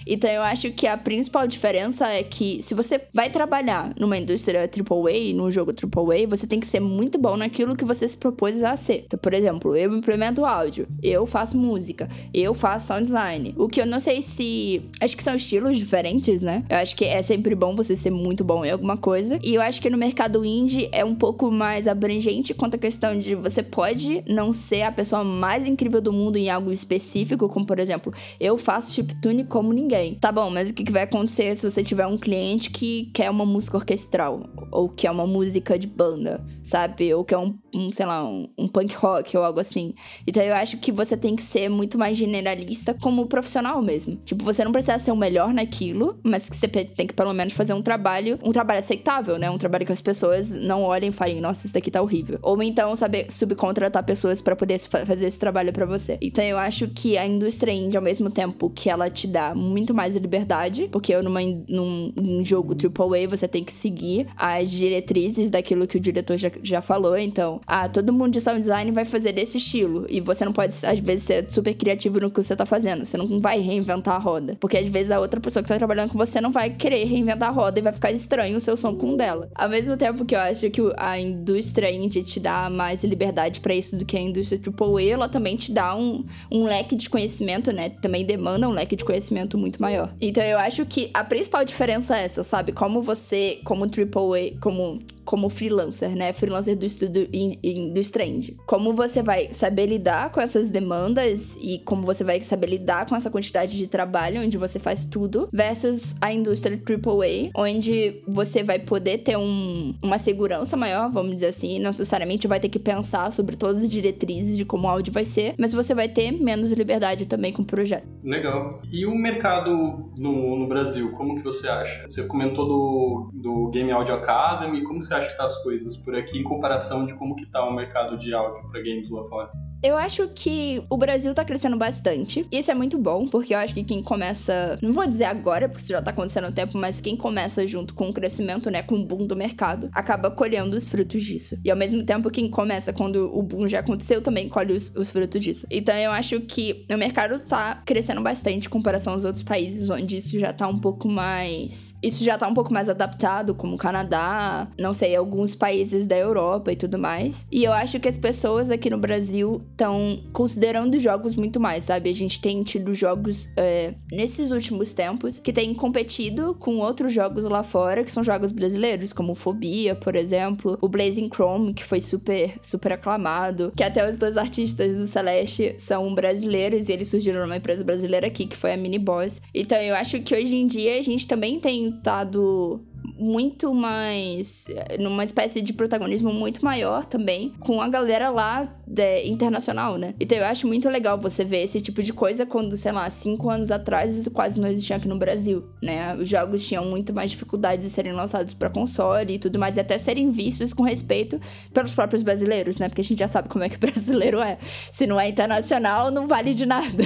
Então eu acho que a principal diferença é que se você vai trabalhar numa indústria AAA, num jogo AAA, você tem que ser muito bom naquilo que você se propôs a ser. Então, por exemplo, eu implemento áudio, eu faço música, eu faço sound design. O que eu não sei se. Acho que são estilos diferentes, né? Eu acho que é sempre bom você ser muito bom em alguma coisa. E eu acho que no mercado indie é um pouco mais abrangente quanto a questão de você pode não ser a pessoa mais incrível do mundo em algo específico, como por exemplo, eu faço chiptune como ninguém. Tá bom, mas o que vai acontecer se você tiver um cliente que quer uma música orquestral? Ou quer uma música de banda, sabe? Ou quer um, um sei lá, um, um, punk rock ou algo assim. Então eu acho que você tem que ser muito mais generalista como profissional mesmo. Tipo, você não precisa ser o melhor naquilo, mas que você tem que pelo menos fazer um trabalho, um trabalho aceitável, né? Um trabalho que as pessoas não olhem e falem, nossa, isso daqui tá horrível. Ou então saber subcontratar pessoas para poder fazer esse trabalho para você. Então eu acho que a indústria indie, ao mesmo tempo que ela te dá muito mais liberdade, porque numa, num, num jogo AAA você tem que seguir as diretrizes daquilo que o diretor já, já falou. Então, ah, todo mundo de sound design vai fazer desse estilo. E você não pode, às vezes, ser super criativo no que você tá fazendo. Você não vai reinventar a roda. Porque às vezes a outra pessoa que tá trabalhando com você não vai querer reinventar a roda e vai ficar estranho o seu som com o dela. Ao mesmo tempo que eu acho que a indústria indie te dá mais liberdade para isso do que a indústria AAA, ela também te dá um, um leque de conhecimento, né? Também demanda um leque de conhecimento muito maior. Então eu acho que a principal diferença é essa, sabe? Como você, como AAA, como como freelancer, né? Freelancer do estudo do Strand. Como você vai saber lidar com essas demandas e como você vai saber lidar com essa quantidade de trabalho onde você faz tudo versus a indústria AAA, onde você vai poder ter um, uma segurança maior, vamos dizer assim, não necessariamente vai ter que pensar sobre todas as diretrizes de como o áudio vai ser, mas você vai ter menos liberdade também com o projeto. Legal. E o mercado no, no Brasil, como que você acha? Você comentou do, do Game Audio Academy, como você acha que tá as coisas por aqui em comparação de como que tá o mercado de áudio para games lá fora? Eu acho que o Brasil tá crescendo bastante. Isso é muito bom, porque eu acho que quem começa. Não vou dizer agora, porque isso já tá acontecendo há tempo, mas quem começa junto com o crescimento, né? Com o boom do mercado, acaba colhendo os frutos disso. E ao mesmo tempo, quem começa quando o boom já aconteceu também colhe os, os frutos disso. Então eu acho que o mercado tá crescendo bastante em comparação aos outros países, onde isso já tá um pouco mais. Isso já tá um pouco mais adaptado, como o Canadá, não sei, alguns países da Europa e tudo mais. E eu acho que as pessoas aqui no Brasil estão considerando jogos muito mais, sabe? A gente tem tido jogos é, nesses últimos tempos que têm competido com outros jogos lá fora, que são jogos brasileiros, como Fobia, por exemplo, o Blazing Chrome, que foi super, super aclamado, que até os dois artistas do Celeste são brasileiros e eles surgiram numa empresa brasileira aqui, que foi a Mini Boss. Então eu acho que hoje em dia a gente também tem estado muito mais. numa espécie de protagonismo muito maior também, com a galera lá de, internacional, né? Então eu acho muito legal você ver esse tipo de coisa quando, sei lá, cinco anos atrás isso quase não existia aqui no Brasil, né? Os jogos tinham muito mais dificuldades de serem lançados para console e tudo mais, e até serem vistos com respeito pelos próprios brasileiros, né? Porque a gente já sabe como é que o [laughs] brasileiro é. Se não é internacional, não vale de nada.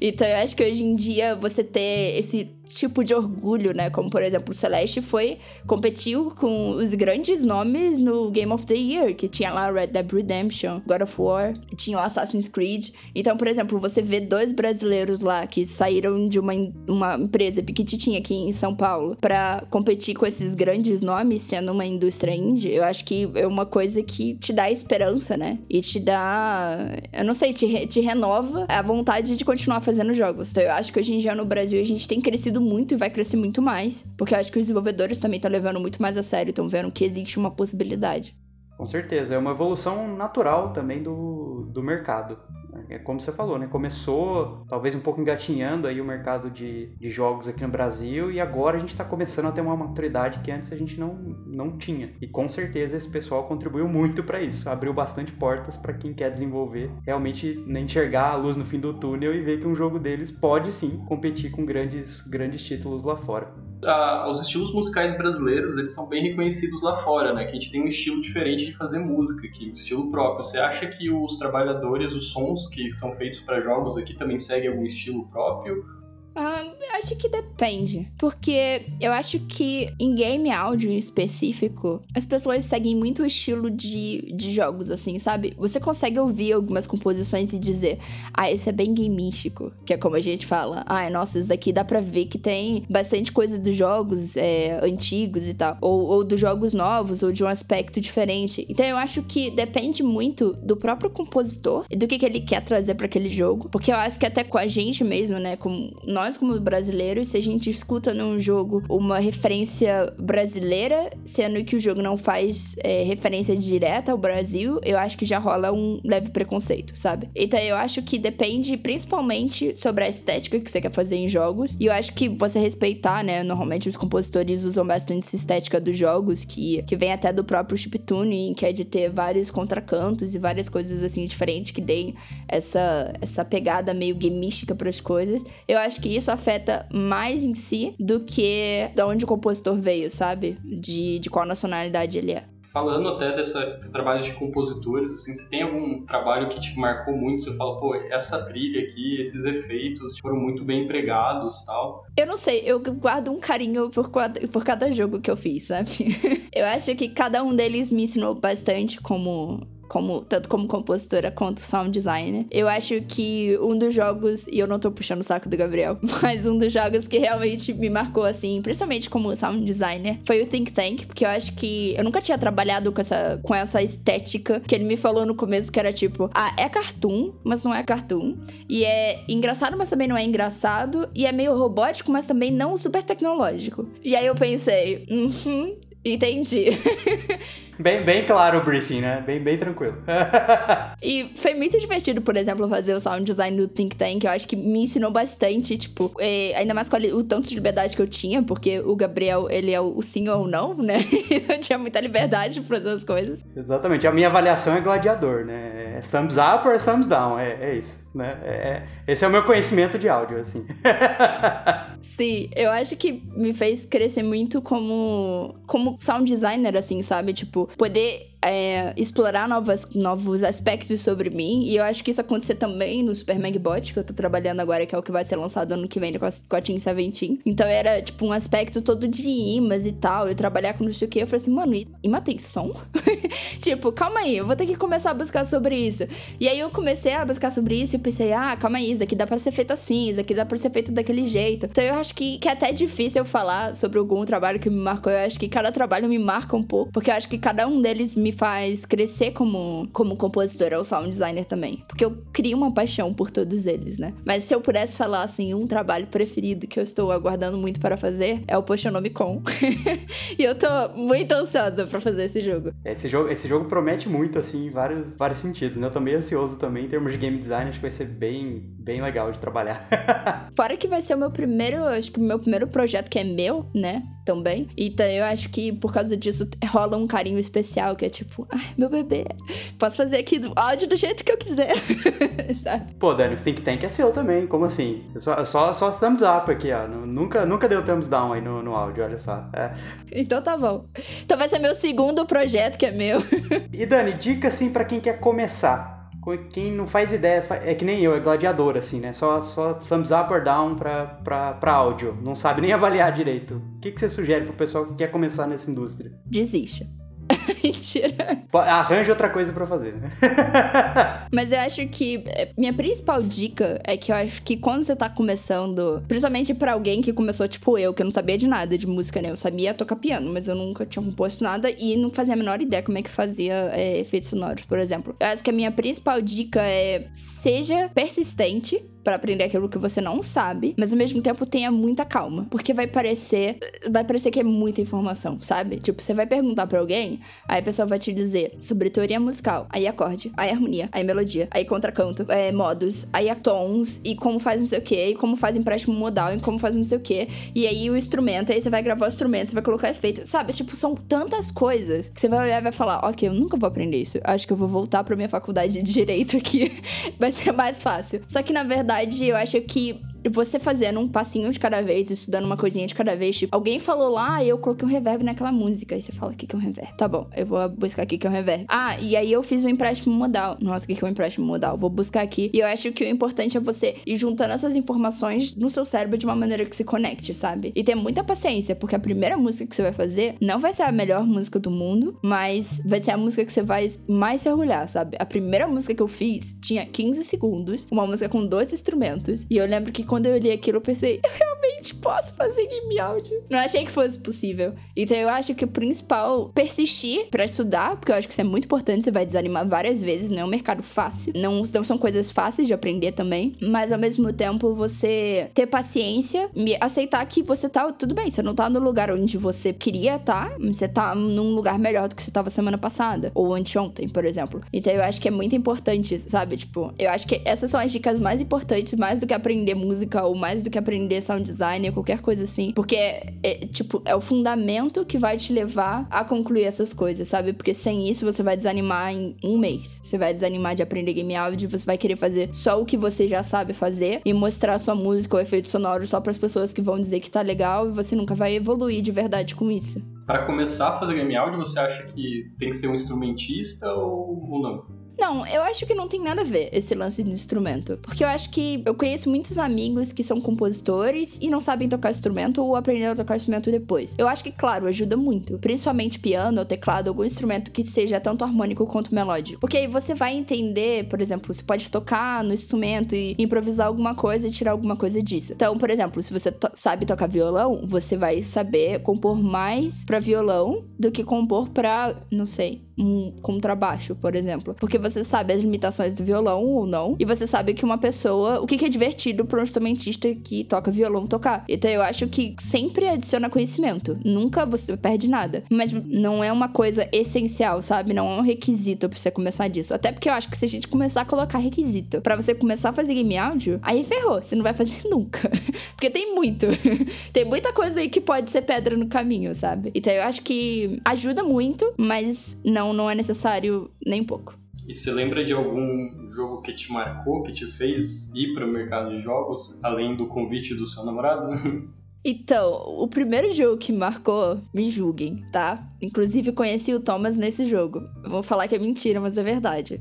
Então eu acho que hoje em dia você ter esse tipo de orgulho, né? Como por exemplo, o Celeste foi competiu com os grandes nomes no Game of the Year, que tinha lá Red Dead Redemption, God of War, tinha o Assassin's Creed. Então, por exemplo, você vê dois brasileiros lá que saíram de uma, uma empresa pequititinha aqui em São Paulo para competir com esses grandes nomes, sendo uma indústria indie, eu acho que é uma coisa que te dá esperança, né? E te dá, eu não sei, te, te renova a vontade de continuar fazendo jogos. Então, eu acho que hoje em dia no Brasil a gente tem crescido muito e vai crescer muito mais, porque eu acho que os desenvolvedores também estão levando muito mais a sério, estão vendo que existe uma possibilidade. Com certeza, é uma evolução natural também do, do mercado. É como você falou, né? Começou talvez um pouco engatinhando aí o mercado de, de jogos aqui no Brasil e agora a gente está começando a ter uma maturidade que antes a gente não, não tinha. E com certeza esse pessoal contribuiu muito para isso, abriu bastante portas para quem quer desenvolver, realmente enxergar a luz no fim do túnel e ver que um jogo deles pode sim competir com grandes, grandes títulos lá fora ah, os estilos musicais brasileiros, eles são bem reconhecidos lá fora, né? Que a gente tem um estilo diferente de fazer música aqui, um estilo próprio. Você acha que os trabalhadores, os sons que são feitos para jogos aqui também seguem algum estilo próprio? Ah, acho que depende. Porque eu acho que em game áudio em específico, as pessoas seguem muito o estilo de, de jogos, assim, sabe? Você consegue ouvir algumas composições e dizer, ah, esse é bem gameístico, que é como a gente fala. Ah, nossa, isso daqui dá pra ver que tem bastante coisa dos jogos é, antigos e tal. Ou, ou dos jogos novos, ou de um aspecto diferente. Então eu acho que depende muito do próprio compositor e do que, que ele quer trazer para aquele jogo. Porque eu acho que até com a gente mesmo, né? Como nós nós, como brasileiros, se a gente escuta num jogo uma referência brasileira, sendo que o jogo não faz é, referência direta ao Brasil, eu acho que já rola um leve preconceito, sabe? Então eu acho que depende principalmente sobre a estética que você quer fazer em jogos. E eu acho que você respeitar, né? Normalmente os compositores usam bastante essa estética dos jogos, que, que vem até do próprio chiptune, que é de ter vários contracantos e várias coisas assim diferentes que deem essa, essa pegada meio gamística para as coisas. Eu acho que isso afeta mais em si do que de onde o compositor veio, sabe? De, de qual nacionalidade ele é. Falando até dessa, desses trabalhos de compositores, assim, você tem algum trabalho que te marcou muito? Você fala, pô, essa trilha aqui, esses efeitos foram muito bem empregados tal? Eu não sei, eu guardo um carinho por, por cada jogo que eu fiz, sabe? [laughs] eu acho que cada um deles me ensinou bastante como como, tanto como compositora quanto sound designer. Eu acho que um dos jogos, e eu não tô puxando o saco do Gabriel, [laughs] mas um dos jogos que realmente me marcou, assim, principalmente como sound designer, foi o Think Tank, porque eu acho que eu nunca tinha trabalhado com essa, com essa estética que ele me falou no começo, que era tipo, ah, é cartoon, mas não é cartoon. E é engraçado, mas também não é engraçado. E é meio robótico, mas também não super tecnológico. E aí eu pensei, uhum, entendi. [laughs] Bem, bem claro o briefing, né? Bem, bem tranquilo. [laughs] e foi muito divertido, por exemplo, fazer o sound design do Think Tank. Eu acho que me ensinou bastante, tipo, é, ainda mais com o tanto de liberdade que eu tinha, porque o Gabriel, ele é o sim ou não, né? [laughs] eu tinha muita liberdade pra fazer as coisas. Exatamente. A minha avaliação é gladiador, né? É thumbs up ou thumbs down, é, é isso, né? É, é, esse é o meu conhecimento de áudio, assim. [laughs] Sim, eu acho que me fez crescer muito como, como sound designer, assim, sabe? Tipo, poder é, explorar novas, novos aspectos sobre mim. E eu acho que isso aconteceu também no Super Magbot, que eu tô trabalhando agora, que é o que vai ser lançado ano que vem com a, com a Team Seventeen. Então era, tipo, um aspecto todo de imãs e tal. Eu trabalhar com não sei o que. Eu falei assim, mano, imã tem som? [laughs] tipo, calma aí, eu vou ter que começar a buscar sobre isso. E aí eu comecei a buscar sobre isso e pensei, ah, calma aí, isso aqui dá pra ser feito assim, isso aqui dá pra ser feito daquele jeito. Então eu acho que, que é até difícil eu falar sobre algum trabalho que me marcou. Eu acho que cada trabalho me marca um pouco, porque eu acho que cada um deles me me faz crescer como, como compositora ou sound designer também. Porque eu crio uma paixão por todos eles, né? Mas se eu pudesse falar, assim, um trabalho preferido que eu estou aguardando muito para fazer é o Potionomicon. [laughs] e eu tô muito ansiosa para fazer esse jogo. Esse jogo, esse jogo promete muito, assim, em vários, vários sentidos, né? Eu tô meio ansioso também em termos de game design, acho que vai ser bem, bem legal de trabalhar. [laughs] Fora que vai ser o meu primeiro, acho que o meu primeiro projeto que é meu, né? Também. Então eu acho que por causa disso rola um carinho especial, que é tipo, ai, meu bebê, posso fazer aqui do áudio do jeito que eu quiser. [laughs] Sabe? Pô, Dani, o Think Tank é seu também, como assim? Só, só, só thumbs up aqui, ó. Nunca, nunca deu thumbs down aí no, no áudio, olha só. É. Então tá bom. Então vai ser meu segundo projeto que é meu. e Dani, dica assim para quem quer começar quem não faz ideia, é que nem eu, é gladiador, assim, né? Só, só thumbs up or down pra, pra, pra áudio. Não sabe nem [laughs] avaliar direito. O que, que você sugere pro pessoal que quer começar nessa indústria? Desista. [laughs] Mentira. Arranje outra coisa para fazer. [laughs] Mas eu acho que é, minha principal dica é que eu acho que quando você tá começando, principalmente para alguém que começou tipo eu, que eu não sabia de nada de música, né? Eu sabia tocar piano, mas eu nunca tinha composto nada e não fazia a menor ideia como é que fazia é, efeitos sonoros, por exemplo. Eu acho que a minha principal dica é seja persistente para aprender aquilo que você não sabe, mas ao mesmo tempo tenha muita calma, porque vai parecer vai parecer que é muita informação, sabe? Tipo, você vai perguntar para alguém, aí a pessoa vai te dizer sobre teoria musical, aí acorde, aí harmonia, aí melodia, aí contracanto, é, modos, aí tons e como faz não sei o que, e como faz empréstimo modal, e como faz não sei o que, e aí o instrumento, aí você vai gravar o instrumento, você vai colocar efeito, sabe? Tipo, são tantas coisas que você vai olhar e vai falar, ok, eu nunca vou aprender isso, acho que eu vou voltar pra minha faculdade de direito aqui, [laughs] vai ser mais fácil. Só que na verdade eu acho que você fazendo um passinho de cada vez, estudando uma coisinha de cada vez, tipo, alguém falou lá, eu coloquei um reverb naquela música. Aí você fala, o que, que é um reverb? Tá bom, eu vou buscar aqui que é um reverb. Ah, e aí eu fiz um empréstimo modal. Nossa, o que, que é um empréstimo modal? Vou buscar aqui. E eu acho que o importante é você ir juntando essas informações no seu cérebro de uma maneira que se conecte, sabe? E ter muita paciência, porque a primeira música que você vai fazer não vai ser a melhor música do mundo, mas vai ser a música que você vai mais se orgulhar, sabe? A primeira música que eu fiz tinha 15 segundos, uma música com dois instrumentos, e eu lembro que quando eu li aquilo, eu pensei, eu realmente posso fazer game áudio. Não achei que fosse possível. Então eu acho que o principal, persistir para estudar, porque eu acho que isso é muito importante, você vai desanimar várias vezes, não é um mercado fácil, não, não são coisas fáceis de aprender também, mas ao mesmo tempo você ter paciência, aceitar que você tá, tudo bem, você não tá no lugar onde você queria estar, tá, você tá num lugar melhor do que você tava semana passada, ou anteontem, por exemplo. Então eu acho que é muito importante, sabe? Tipo, eu acho que essas são as dicas mais importantes, mais do que aprender música ou mais do que aprender sound design qualquer coisa assim. Porque, é, é, tipo, é o fundamento que vai te levar a concluir essas coisas, sabe? Porque sem isso você vai desanimar em um mês. Você vai desanimar de aprender game audio, você vai querer fazer só o que você já sabe fazer e mostrar sua música ou efeito sonoro só para as pessoas que vão dizer que tá legal e você nunca vai evoluir de verdade com isso. Para começar a fazer game audio, você acha que tem que ser um instrumentista ou, ou não? Não, eu acho que não tem nada a ver esse lance de instrumento. Porque eu acho que eu conheço muitos amigos que são compositores e não sabem tocar instrumento ou aprenderam a tocar instrumento depois. Eu acho que, claro, ajuda muito. Principalmente piano ou teclado, algum instrumento que seja tanto harmônico quanto melódico. Porque aí você vai entender, por exemplo, você pode tocar no instrumento e improvisar alguma coisa e tirar alguma coisa disso. Então, por exemplo, se você to sabe tocar violão, você vai saber compor mais para violão do que compor para, não sei, um contrabaixo, por exemplo. Porque você sabe as limitações do violão ou não. E você sabe que uma pessoa. O que é divertido para um instrumentista que toca violão tocar. Então eu acho que sempre adiciona conhecimento. Nunca você perde nada. Mas não é uma coisa essencial, sabe? Não é um requisito pra você começar disso. Até porque eu acho que se a gente começar a colocar requisito para você começar a fazer game áudio, aí ferrou. Você não vai fazer [laughs] nunca. porque tem muito. [laughs] tem muita coisa aí que pode ser pedra no caminho, sabe? Então eu acho que ajuda muito, mas não não, não é necessário nem um pouco. E você lembra de algum jogo que te marcou, que te fez ir para o mercado de jogos, além do convite do seu namorado? [laughs] Então, o primeiro jogo que marcou, me julguem, tá? Inclusive conheci o Thomas nesse jogo. vou falar que é mentira, mas é verdade.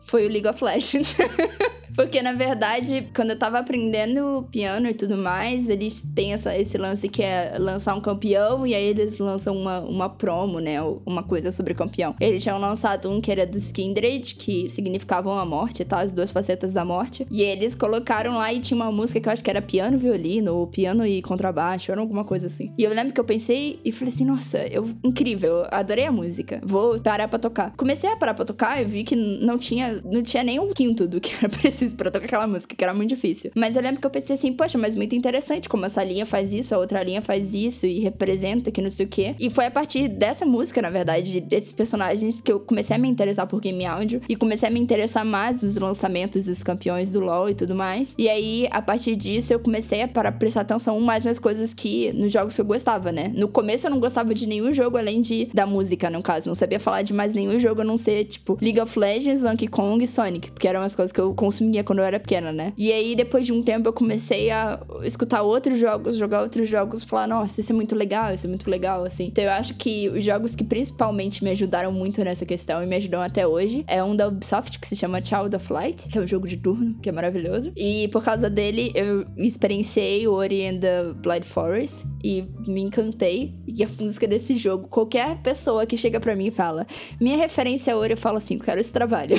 Foi o League of Legends. [laughs] Porque, na verdade, quando eu tava aprendendo piano e tudo mais, eles têm essa, esse lance que é lançar um campeão e aí eles lançam uma, uma promo, né? Uma coisa sobre campeão. Eles tinham lançado um que era dos Kindred, que significavam a morte, tá? As duas facetas da morte. E eles colocaram lá e tinha uma música que eu acho que era piano violino, ou piano e contrabaixo, era alguma coisa assim. E eu lembro que eu pensei e falei assim, nossa, eu, incrível, adorei a música. Vou parar pra tocar. Comecei a parar pra tocar e vi que não tinha, não tinha nem um quinto do que era [laughs] preciso preciso pra tocar aquela música, que era muito difícil. Mas eu lembro que eu pensei assim, poxa, mas muito interessante como essa linha faz isso, a outra linha faz isso e representa que não sei o quê. E foi a partir dessa música, na verdade, desses personagens, que eu comecei a me interessar por game áudio e comecei a me interessar mais nos lançamentos dos campeões do LoL e tudo mais. E aí, a partir disso, eu comecei a para prestar atenção mais nas coisas que, nos jogos que eu gostava, né? No começo eu não gostava de nenhum jogo além de da música, no caso. Não sabia falar de mais nenhum jogo a não ser, tipo, League of Legends, Donkey Kong e Sonic, porque eram as coisas que eu consumia quando eu era pequena, né? E aí, depois de um tempo, eu comecei a escutar outros jogos, jogar outros jogos, falar, nossa, isso é muito legal, isso é muito legal, assim. Então eu acho que os jogos que principalmente me ajudaram muito nessa questão e me ajudam até hoje é um da Ubisoft que se chama Child of Light, que é um jogo de turno, que é maravilhoso. E por causa dele, eu experienciei o Ori and the Blind Forest e me encantei. E a música desse jogo, qualquer pessoa que chega para mim e fala, minha referência é Ori, eu falo assim, eu quero esse trabalho.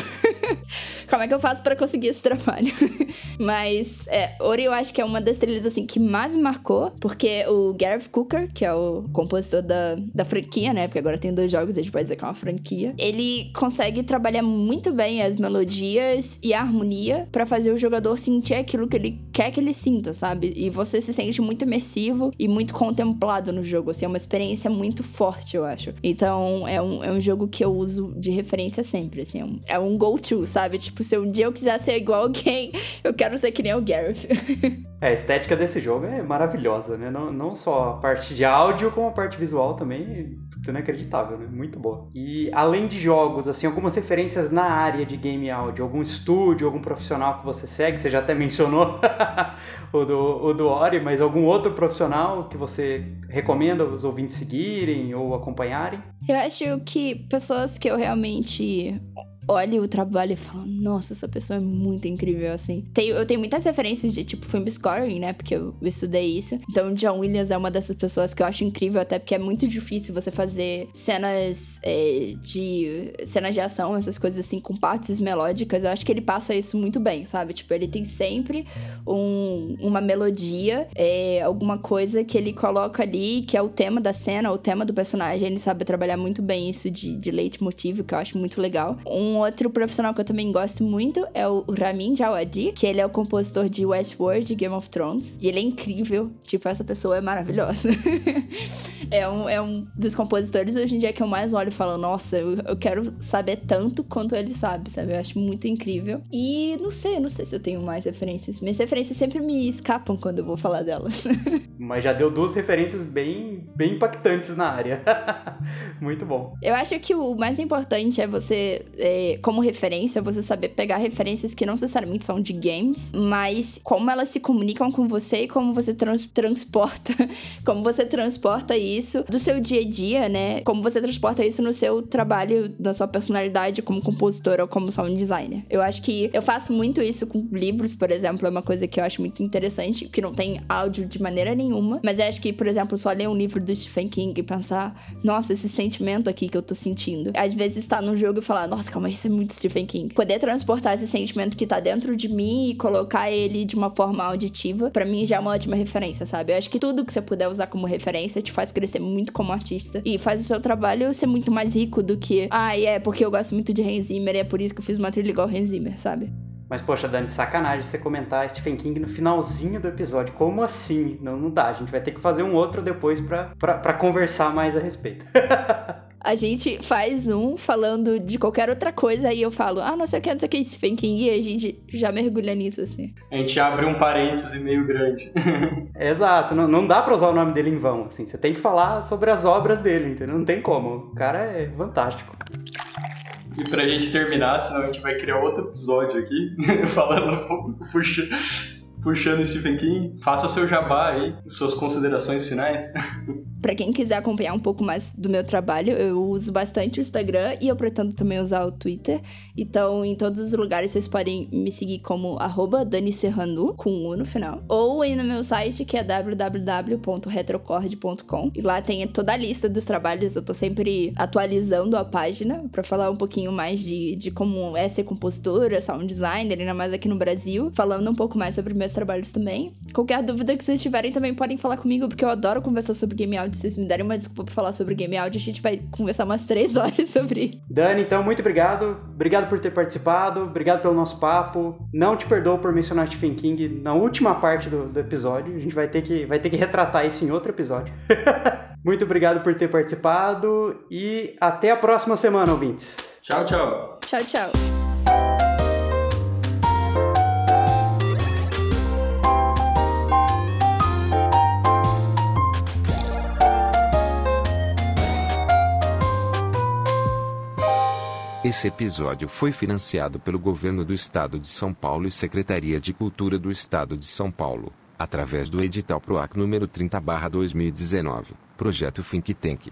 [laughs] Como é que eu faço para conseguir esse trabalho? [laughs] Mas, é, Ori eu acho que é uma das trilhas, assim, que mais me marcou, porque o Gareth Cooker, que é o compositor da, da franquia, né? Porque agora tem dois jogos, a gente pode dizer que é uma franquia. Ele consegue trabalhar muito bem as melodias e a harmonia para fazer o jogador sentir aquilo que ele quer que ele sinta, sabe? E você se sente muito imersivo e muito contemplado no jogo, assim, é uma experiência muito forte, eu acho. Então, é um, é um jogo que eu uso de referência sempre, assim, é um, é um go-to, sabe? Tipo, se um dia eu quiser ser igual alguém, eu quero ser que nem o Gareth. [laughs] é, a estética desse jogo é maravilhosa, né? Não, não só a parte de áudio, como a parte visual também, é inacreditável, né? Muito boa. E além de jogos, assim, algumas referências na área de game áudio, algum estúdio, algum profissional que você segue, você já até mencionou [laughs] o, do, o do Ori, mas algum outro profissional que você recomenda os ouvintes seguirem ou acompanharem? Eu acho que pessoas que eu realmente olha o trabalho e fala, nossa, essa pessoa é muito incrível, assim. Eu tenho muitas referências de, tipo, film scoring, né? Porque eu estudei isso. Então, John Williams é uma dessas pessoas que eu acho incrível, até porque é muito difícil você fazer cenas é, de... cenas de ação, essas coisas assim, com partes melódicas. Eu acho que ele passa isso muito bem, sabe? Tipo, ele tem sempre um, uma melodia, é, alguma coisa que ele coloca ali, que é o tema da cena, o tema do personagem. Ele sabe trabalhar muito bem isso de, de leitmotiv, que eu acho muito legal. Um um outro profissional que eu também gosto muito é o Ramin Djawadi, que ele é o compositor de Westworld e Game of Thrones. E ele é incrível. Tipo, essa pessoa é maravilhosa. [laughs] é, um, é um dos compositores hoje em dia que eu mais olho e falo, nossa, eu, eu quero saber tanto quanto ele sabe, sabe? Eu acho muito incrível. E não sei, não sei se eu tenho mais referências. Minhas referências sempre me escapam quando eu vou falar delas. [laughs] Mas já deu duas referências bem, bem impactantes na área. [laughs] muito bom. Eu acho que o mais importante é você. É, como referência, você saber pegar referências que não necessariamente são de games, mas como elas se comunicam com você e como você trans transporta, [laughs] como você transporta isso do seu dia a dia, né? Como você transporta isso no seu trabalho, na sua personalidade como compositor ou como sound designer. Eu acho que eu faço muito isso com livros, por exemplo, é uma coisa que eu acho muito interessante, que não tem áudio de maneira nenhuma, mas eu acho que, por exemplo, só ler um livro do Stephen King e pensar, nossa, esse sentimento aqui que eu tô sentindo. Às vezes estar no jogo e falar, nossa, calma isso é muito Stephen King. Poder transportar esse sentimento que tá dentro de mim e colocar ele de uma forma auditiva, para mim já é uma ótima referência, sabe? Eu acho que tudo que você puder usar como referência te faz crescer muito como artista e faz o seu trabalho ser muito mais rico do que, ah, é porque eu gosto muito de Hans Zimmer e é por isso que eu fiz uma trilha igual Hans Zimmer, sabe? Mas, poxa, Dani, sacanagem você comentar Stephen King no finalzinho do episódio. Como assim? Não, não dá. A gente vai ter que fazer um outro depois pra, pra, pra conversar mais a respeito. [laughs] a gente faz um falando de qualquer outra coisa, aí eu falo, ah, não sei o que, não sei o que, Stephen King, e a gente já mergulha nisso, assim. A gente abre um parêntese meio grande. [laughs] Exato, não, não dá pra usar o nome dele em vão, assim, você tem que falar sobre as obras dele, entendeu? Não tem como, o cara é fantástico. E pra gente terminar, senão a gente vai criar outro episódio aqui, [laughs] falando, puxa, puxando Stephen King, faça seu jabá aí, suas considerações finais. [laughs] Para quem quiser acompanhar um pouco mais do meu trabalho, eu uso bastante o Instagram e eu pretendo também usar o Twitter. Então, em todos os lugares vocês podem me seguir como @dani_serranu com um U no final, ou aí no meu site que é www.retrocord.com. E lá tem toda a lista dos trabalhos, eu tô sempre atualizando a página para falar um pouquinho mais de, de como é ser compositora, sound designer, ainda mais aqui no Brasil, falando um pouco mais sobre meus trabalhos também. Qualquer dúvida que vocês tiverem também podem falar comigo, porque eu adoro conversar sobre game audio áudio, se vocês me derem uma desculpa pra falar sobre game áudio, a gente vai conversar umas três [laughs] horas sobre. Dani, então, muito obrigado. Obrigado por ter participado, obrigado pelo nosso papo. Não te perdoo por mencionar Stephen King na última parte do, do episódio. A gente vai ter, que, vai ter que retratar isso em outro episódio. [laughs] muito obrigado por ter participado e até a próxima semana, ouvintes. Tchau, tchau. Tchau, tchau. Esse episódio foi financiado pelo Governo do Estado de São Paulo e Secretaria de Cultura do Estado de São Paulo, através do edital PROAC número 30/2019, projeto Think Tank.